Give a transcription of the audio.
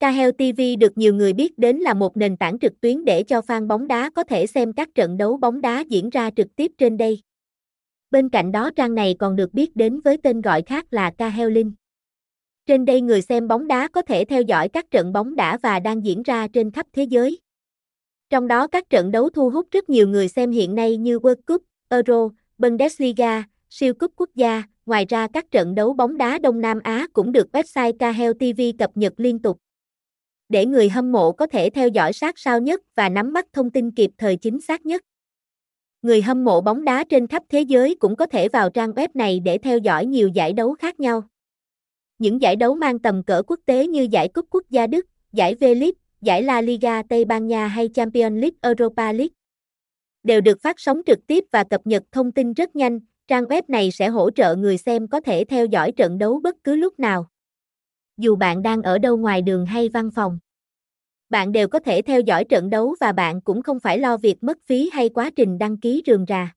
Kahel TV được nhiều người biết đến là một nền tảng trực tuyến để cho fan bóng đá có thể xem các trận đấu bóng đá diễn ra trực tiếp trên đây. Bên cạnh đó trang này còn được biết đến với tên gọi khác là Kahel Link. Trên đây người xem bóng đá có thể theo dõi các trận bóng đá và đang diễn ra trên khắp thế giới. Trong đó các trận đấu thu hút rất nhiều người xem hiện nay như World Cup, Euro, Bundesliga, siêu cúp quốc gia, ngoài ra các trận đấu bóng đá Đông Nam Á cũng được website Kahel TV cập nhật liên tục. Để người hâm mộ có thể theo dõi sát sao nhất và nắm bắt thông tin kịp thời chính xác nhất. Người hâm mộ bóng đá trên khắp thế giới cũng có thể vào trang web này để theo dõi nhiều giải đấu khác nhau. Những giải đấu mang tầm cỡ quốc tế như giải cúp quốc gia Đức, giải V-League, giải La Liga Tây Ban Nha hay Champions League Europa League đều được phát sóng trực tiếp và cập nhật thông tin rất nhanh, trang web này sẽ hỗ trợ người xem có thể theo dõi trận đấu bất cứ lúc nào. Dù bạn đang ở đâu ngoài đường hay văn phòng, bạn đều có thể theo dõi trận đấu và bạn cũng không phải lo việc mất phí hay quá trình đăng ký rườm rà.